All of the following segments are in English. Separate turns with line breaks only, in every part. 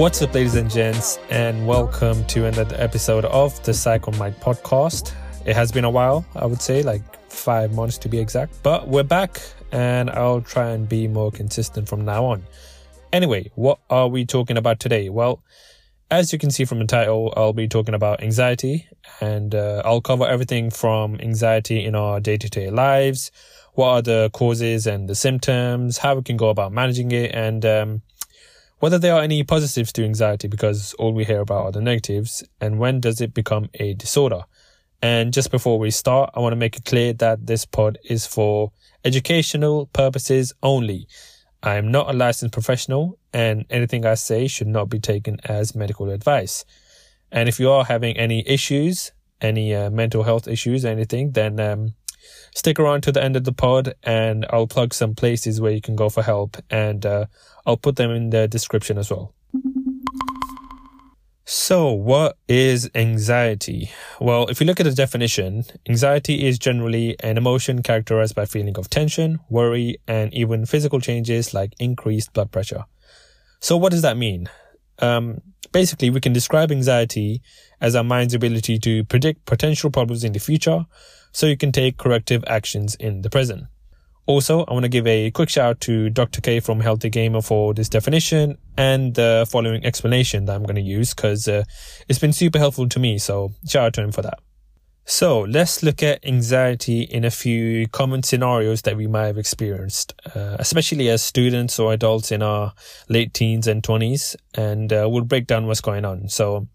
What's up, ladies and gents, and welcome to another episode of the Psycho Mike podcast. It has been a while, I would say, like five months to be exact, but we're back and I'll try and be more consistent from now on. Anyway, what are we talking about today? Well, as you can see from the title, I'll be talking about anxiety and uh, I'll cover everything from anxiety in our day to day lives, what are the causes and the symptoms, how we can go about managing it, and um, whether there are any positives to anxiety because all we hear about are the negatives, and when does it become a disorder. And just before we start, I want to make it clear that this pod is for educational purposes only. I am not a licensed professional, and anything I say should not be taken as medical advice. And if you are having any issues, any uh, mental health issues, anything, then um, stick around to the end of the pod and I'll plug some places where you can go for help and uh, I'll put them in the description as well. So, what is anxiety? Well, if you look at the definition, anxiety is generally an emotion characterized by feeling of tension, worry, and even physical changes like increased blood pressure. So, what does that mean? Um, basically, we can describe anxiety as our mind's ability to predict potential problems in the future so you can take corrective actions in the present. Also, I want to give a quick shout out to Dr. K from Healthy Gamer for this definition and the following explanation that I'm going to use because uh, it's been super helpful to me. So, shout out to him for that. So, let's look at anxiety in a few common scenarios that we might have experienced, uh, especially as students or adults in our late teens and 20s, and uh, we'll break down what's going on. So,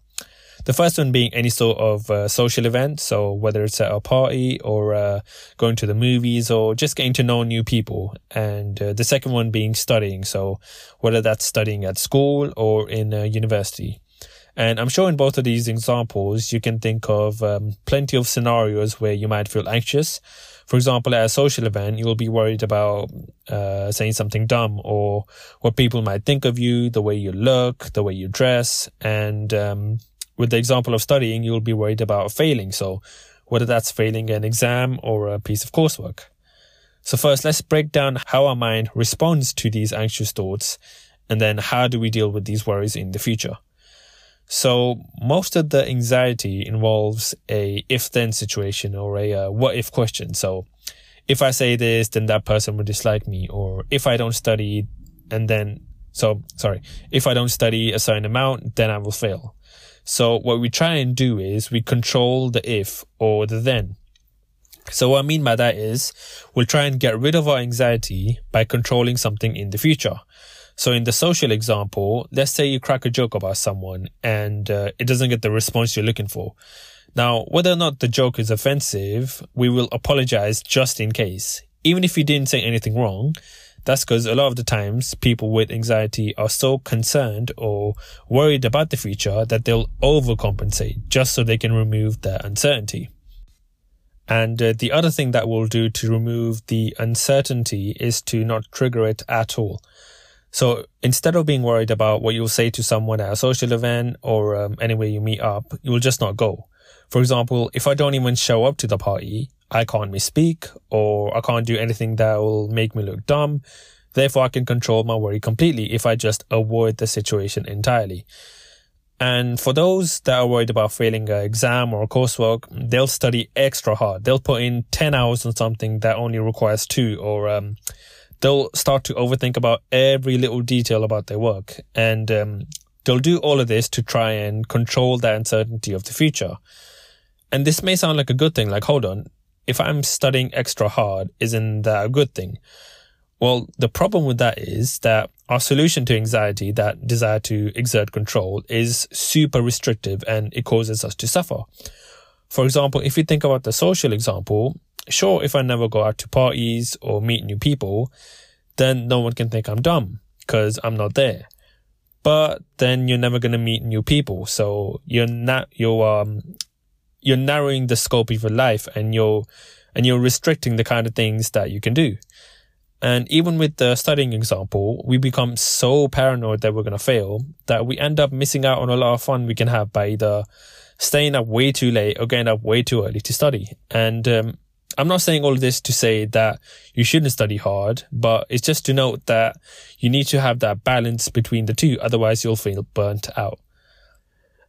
the first one being any sort of uh, social event. So whether it's at a party or uh, going to the movies or just getting to know new people. And uh, the second one being studying. So whether that's studying at school or in university. And I'm sure in both of these examples, you can think of um, plenty of scenarios where you might feel anxious. For example, at a social event, you'll be worried about uh, saying something dumb or what people might think of you, the way you look, the way you dress, and um, with the example of studying, you'll be worried about failing. So whether that's failing an exam or a piece of coursework. So first, let's break down how our mind responds to these anxious thoughts and then how do we deal with these worries in the future. So most of the anxiety involves a if then situation or a uh, what if question. So if I say this, then that person will dislike me. Or if I don't study and then, so sorry, if I don't study a certain amount, then I will fail. So what we try and do is we control the if or the then. So what I mean by that is we'll try and get rid of our anxiety by controlling something in the future. So in the social example, let's say you crack a joke about someone and uh, it doesn't get the response you're looking for. Now, whether or not the joke is offensive, we will apologize just in case. Even if you didn't say anything wrong, that's because a lot of the times people with anxiety are so concerned or worried about the future that they'll overcompensate just so they can remove their uncertainty. And uh, the other thing that we'll do to remove the uncertainty is to not trigger it at all. So instead of being worried about what you'll say to someone at a social event or um, anywhere you meet up, you'll just not go. For example, if I don't even show up to the party, I can't misspeak or I can't do anything that will make me look dumb. Therefore, I can control my worry completely if I just avoid the situation entirely. And for those that are worried about failing an exam or a coursework, they'll study extra hard. They'll put in 10 hours on something that only requires two, or um, they'll start to overthink about every little detail about their work. And um, they'll do all of this to try and control the uncertainty of the future. And this may sound like a good thing, like, hold on, if I'm studying extra hard, isn't that a good thing? Well, the problem with that is that our solution to anxiety, that desire to exert control, is super restrictive and it causes us to suffer. For example, if you think about the social example, sure, if I never go out to parties or meet new people, then no one can think I'm dumb because I'm not there. But then you're never going to meet new people. So you're not, you're, um, you're narrowing the scope of your life and you're and you're restricting the kind of things that you can do. And even with the studying example, we become so paranoid that we're going to fail that we end up missing out on a lot of fun we can have by either staying up way too late or getting up way too early to study. And um, I'm not saying all of this to say that you shouldn't study hard, but it's just to note that you need to have that balance between the two. Otherwise, you'll feel burnt out.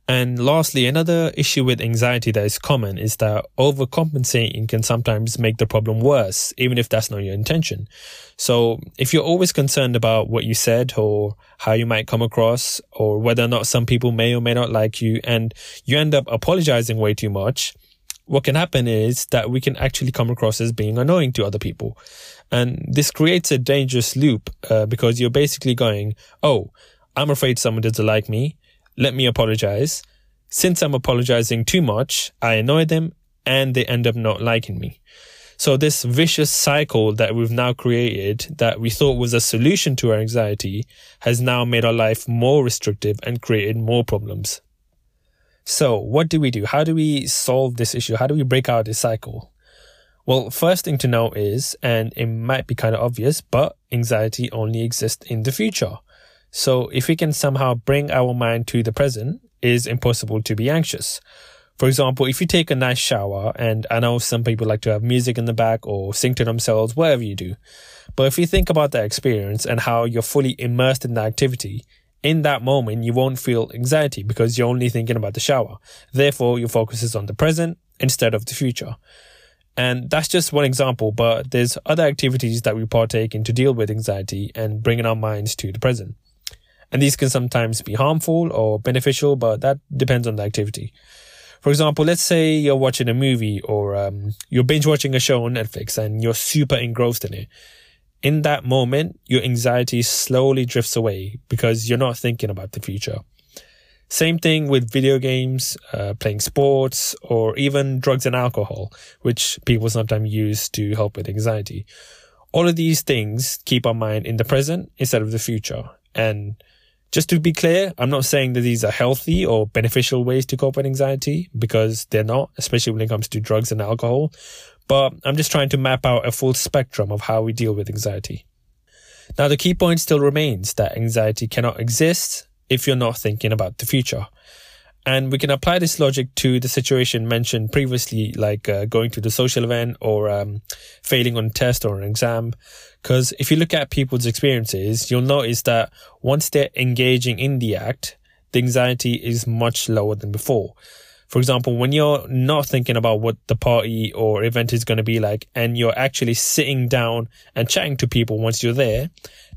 And lastly, another issue with anxiety that is common is that overcompensating can sometimes make the problem worse, even if that's not your intention. So if you're always concerned about what you said or how you might come across or whether or not some people may or may not like you and you end up apologizing way too much, what can happen is that we can actually come across as being annoying to other people. And this creates a dangerous loop uh, because you're basically going, Oh, I'm afraid someone doesn't like me let me apologize. Since I'm apologizing too much, I annoy them and they end up not liking me. So this vicious cycle that we've now created that we thought was a solution to our anxiety has now made our life more restrictive and created more problems. So what do we do? How do we solve this issue? How do we break out this cycle? Well, first thing to know is, and it might be kind of obvious, but anxiety only exists in the future. So if we can somehow bring our mind to the present, it is impossible to be anxious. For example, if you take a nice shower, and I know some people like to have music in the back or sing to themselves, whatever you do. But if you think about that experience and how you're fully immersed in the activity, in that moment, you won't feel anxiety because you're only thinking about the shower. Therefore, your focus is on the present instead of the future. And that's just one example, but there's other activities that we partake in to deal with anxiety and bringing our minds to the present. And these can sometimes be harmful or beneficial, but that depends on the activity. For example, let's say you're watching a movie or um, you're binge watching a show on Netflix and you're super engrossed in it. In that moment, your anxiety slowly drifts away because you're not thinking about the future. Same thing with video games, uh, playing sports, or even drugs and alcohol, which people sometimes use to help with anxiety. All of these things keep our mind in the present instead of the future. And just to be clear, I'm not saying that these are healthy or beneficial ways to cope with anxiety because they're not, especially when it comes to drugs and alcohol. But I'm just trying to map out a full spectrum of how we deal with anxiety. Now, the key point still remains that anxiety cannot exist if you're not thinking about the future. And we can apply this logic to the situation mentioned previously, like uh, going to the social event or um, failing on a test or an exam. Because if you look at people's experiences, you'll notice that once they're engaging in the act, the anxiety is much lower than before. For example, when you're not thinking about what the party or event is going to be like and you're actually sitting down and chatting to people once you're there,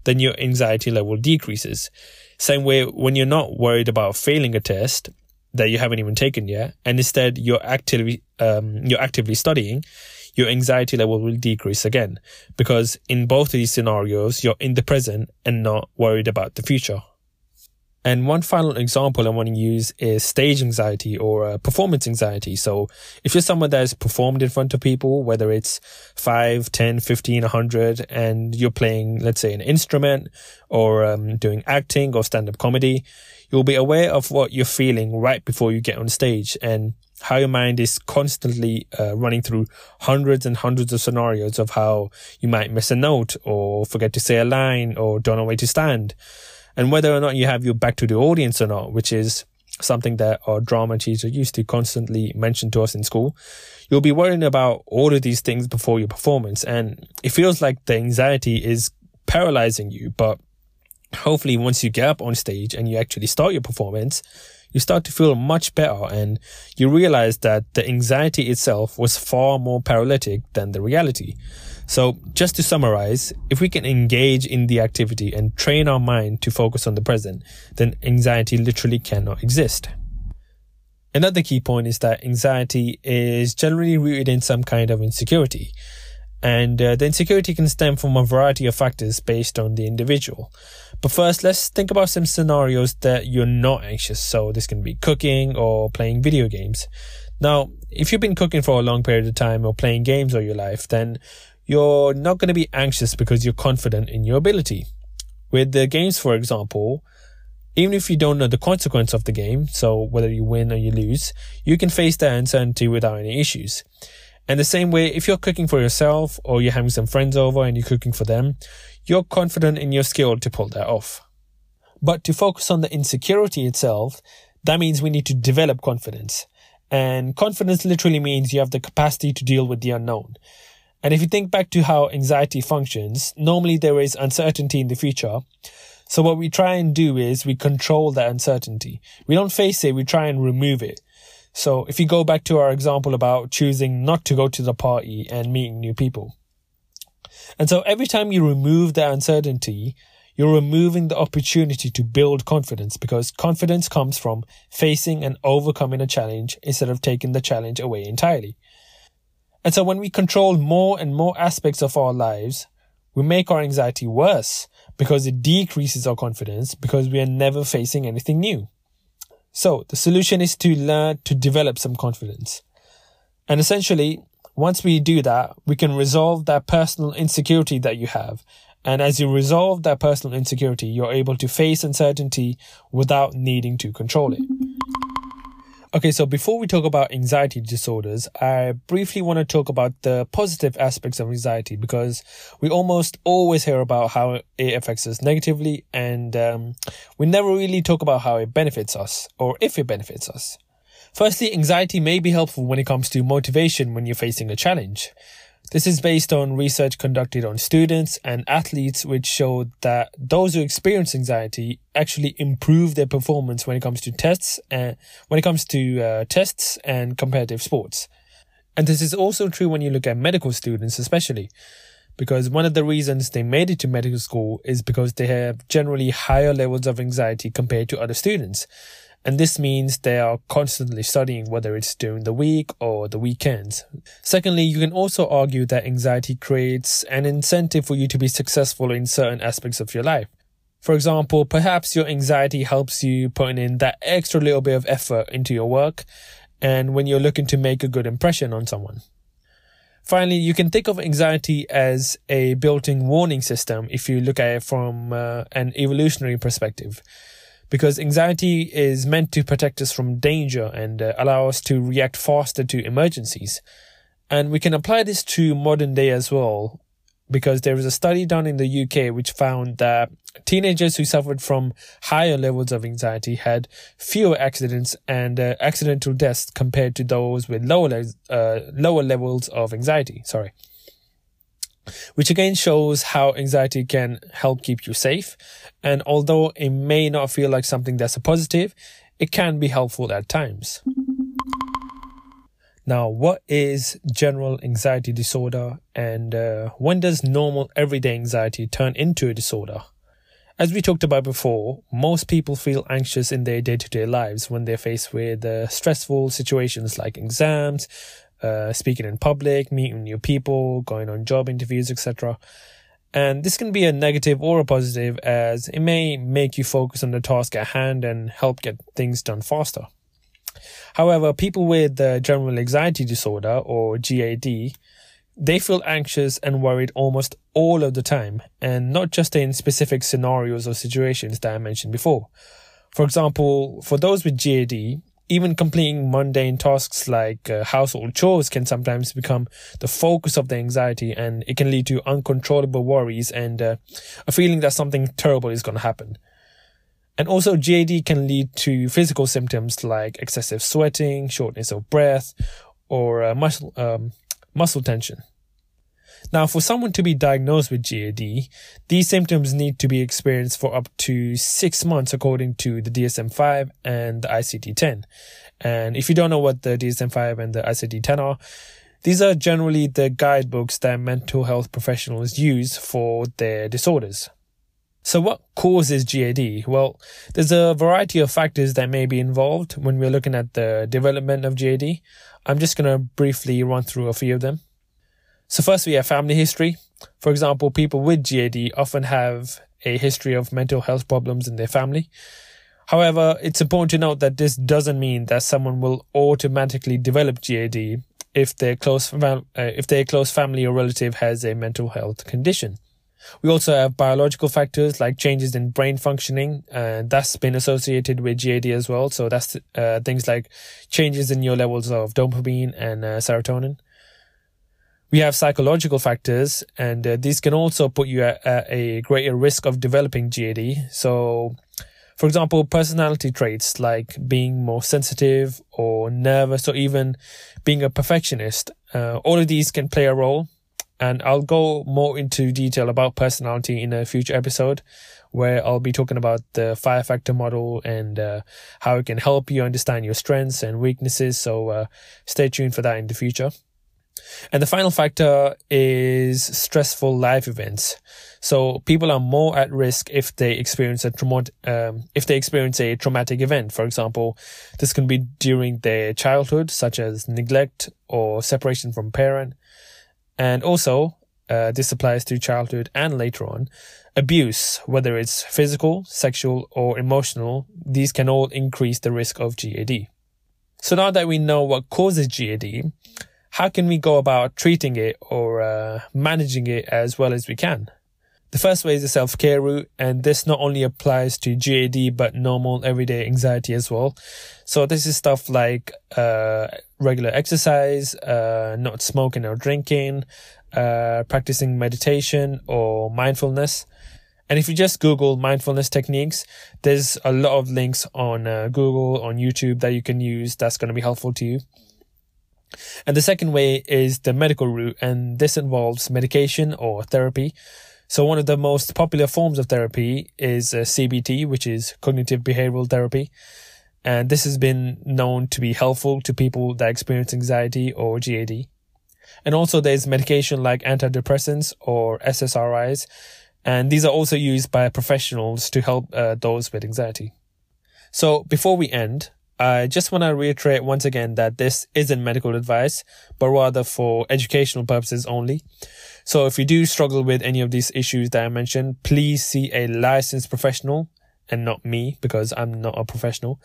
then your anxiety level decreases. Same way when you're not worried about failing a test that you haven't even taken yet, and instead you're actively um, you're actively studying, your anxiety level will decrease again because in both of these scenarios you're in the present and not worried about the future. And one final example I want to use is stage anxiety or uh, performance anxiety. So if you're someone that has performed in front of people, whether it's 5, 10, 15, 100, and you're playing, let's say, an instrument or um, doing acting or stand up comedy, you'll be aware of what you're feeling right before you get on stage and how your mind is constantly uh, running through hundreds and hundreds of scenarios of how you might miss a note or forget to say a line or don't know where to stand and whether or not you have your back to the audience or not, which is something that our drama teacher used to constantly mention to us in school. You'll be worrying about all of these things before your performance. And it feels like the anxiety is paralyzing you. But hopefully once you get up on stage and you actually start your performance, you start to feel much better and you realize that the anxiety itself was far more paralytic than the reality. So just to summarize, if we can engage in the activity and train our mind to focus on the present, then anxiety literally cannot exist. Another key point is that anxiety is generally rooted in some kind of insecurity. And uh, the insecurity can stem from a variety of factors based on the individual. But first, let's think about some scenarios that you're not anxious. So this can be cooking or playing video games. Now, if you've been cooking for a long period of time or playing games all your life, then you're not going to be anxious because you're confident in your ability. With the games, for example, even if you don't know the consequence of the game, so whether you win or you lose, you can face that uncertainty without any issues. And the same way, if you're cooking for yourself or you're having some friends over and you're cooking for them, you're confident in your skill to pull that off. But to focus on the insecurity itself, that means we need to develop confidence. And confidence literally means you have the capacity to deal with the unknown. And if you think back to how anxiety functions, normally there is uncertainty in the future. So what we try and do is we control that uncertainty. We don't face it, we try and remove it. So if you go back to our example about choosing not to go to the party and meeting new people. And so every time you remove that uncertainty, you're removing the opportunity to build confidence because confidence comes from facing and overcoming a challenge instead of taking the challenge away entirely. And so when we control more and more aspects of our lives, we make our anxiety worse because it decreases our confidence because we are never facing anything new. So the solution is to learn to develop some confidence. And essentially, once we do that, we can resolve that personal insecurity that you have. And as you resolve that personal insecurity, you're able to face uncertainty without needing to control it. Okay, so before we talk about anxiety disorders, I briefly want to talk about the positive aspects of anxiety because we almost always hear about how it affects us negatively and um, we never really talk about how it benefits us or if it benefits us. Firstly, anxiety may be helpful when it comes to motivation when you're facing a challenge. This is based on research conducted on students and athletes, which showed that those who experience anxiety actually improve their performance when it comes to tests and when it comes to uh, tests and competitive sports. And this is also true when you look at medical students, especially because one of the reasons they made it to medical school is because they have generally higher levels of anxiety compared to other students. And this means they are constantly studying, whether it's during the week or the weekends. Secondly, you can also argue that anxiety creates an incentive for you to be successful in certain aspects of your life. For example, perhaps your anxiety helps you put in that extra little bit of effort into your work and when you're looking to make a good impression on someone. Finally, you can think of anxiety as a built-in warning system if you look at it from uh, an evolutionary perspective because anxiety is meant to protect us from danger and uh, allow us to react faster to emergencies. And we can apply this to modern day as well, because there is a study done in the UK which found that teenagers who suffered from higher levels of anxiety had fewer accidents and uh, accidental deaths compared to those with lower, uh, lower levels of anxiety. Sorry which again shows how anxiety can help keep you safe. And although it may not feel like something that's a positive, it can be helpful at times. Now, what is general anxiety disorder and uh, when does normal everyday anxiety turn into a disorder? As we talked about before, most people feel anxious in their day to day lives when they're faced with uh, stressful situations like exams, uh, speaking in public, meeting new people, going on job interviews, etc. And this can be a negative or a positive as it may make you focus on the task at hand and help get things done faster. However, people with the general anxiety disorder or GAD, they feel anxious and worried almost all of the time and not just in specific scenarios or situations that I mentioned before. For example, for those with GAD, even completing mundane tasks like uh, household chores can sometimes become the focus of the anxiety and it can lead to uncontrollable worries and uh, a feeling that something terrible is going to happen. And also GAD can lead to physical symptoms like excessive sweating, shortness of breath, or uh, muscle, um, muscle tension. Now, for someone to be diagnosed with GAD, these symptoms need to be experienced for up to six months according to the DSM-5 and the ICD-10. And if you don't know what the DSM-5 and the ICD-10 are, these are generally the guidebooks that mental health professionals use for their disorders. So what causes GAD? Well, there's a variety of factors that may be involved when we're looking at the development of GAD. I'm just going to briefly run through a few of them. So first we have family history. For example, people with GAD often have a history of mental health problems in their family. However, it's important to note that this doesn't mean that someone will automatically develop GAD if their close uh, if their close family or relative has a mental health condition. We also have biological factors like changes in brain functioning, and that's been associated with GAD as well. So that's uh, things like changes in your levels of dopamine and uh, serotonin. We have psychological factors, and uh, these can also put you at, at, a greater risk of developing GAD. So, For example, personality traits like being more sensitive or nervous or even being a perfectionist. Uh, all of these can play a role. And I'll go more into detail about personality in a future episode where I'll be talking about the five factor model and uh, how it can help you understand your strengths and weaknesses. So uh, stay tuned for that in the future. And the final factor is stressful life events. So people are more at risk if they experience a traumatic, um, if they experience a traumatic event. For example, this can be during their childhood, such as neglect or separation from parent. And also, uh, this applies to childhood and later on. Abuse, whether it's physical, sexual, or emotional, these can all increase the risk of GAD. So now that we know what causes GAD, how can we go about treating it or uh, managing it as well as we can? The first way is the self care route, and this not only applies to GAD but normal everyday anxiety as well. So this is stuff like uh, regular exercise, uh, not smoking or drinking, uh, practicing meditation or mindfulness. And if you just Google mindfulness techniques, there's a lot of links on uh, Google, on YouTube that you can use that's going to be helpful to you. And the second way is the medical route, and this involves medication or therapy. So one of the most popular forms of therapy is uh, CBT, which is cognitive behavioral therapy. And this has been known to be helpful to people that experience anxiety or GAD. And also there's medication like antidepressants or SSRIs. And these are also used by professionals to help uh, those with anxiety. So before we end, I just want to reiterate once again that this isn't medical advice, but rather for educational purposes only. So if you do struggle with any of these issues that I mentioned, please see a licensed professional and not me because I'm not a professional.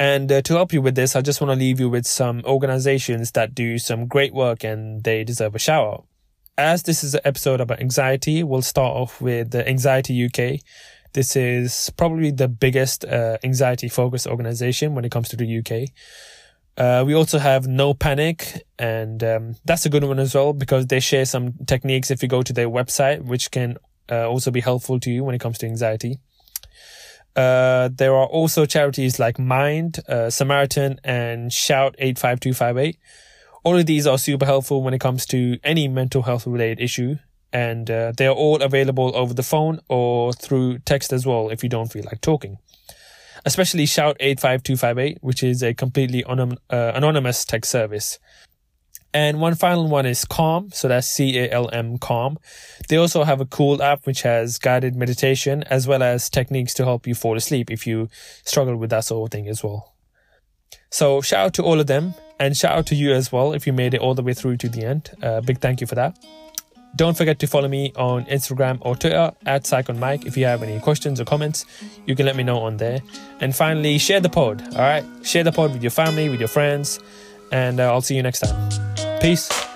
And uh, to help you with this, I just want to leave you with some organizations that do some great work and they deserve a shout out. As this is an episode about anxiety, we'll start off with the Anxiety UK, this is probably the biggest uh, anxiety focused organization when it comes to the UK. Uh, we also have No Panic, and um, that's a good one as well because they share some techniques if you go to their website, which can uh, also be helpful to you when it comes to anxiety. Uh, there are also charities like Mind, uh, Samaritan, and Shout 85258. All of these are super helpful when it comes to any mental health related issue and uh, they are all available over the phone or through text as well if you don't feel like talking. Especially Shout 85258, which is a completely uh, anonymous text service. And one final one is Calm, so that's C A L M Calm. They also have a cool app which has guided meditation as well as techniques to help you fall asleep if you struggle with that sort of thing as well. So shout out to all of them and shout out to you as well if you made it all the way through to the end. Uh, big thank you for that. Don't forget to follow me on Instagram or Twitter at PsychonMike. If you have any questions or comments, you can let me know on there. And finally, share the pod. All right, share the pod with your family, with your friends, and uh, I'll see you next time. Peace.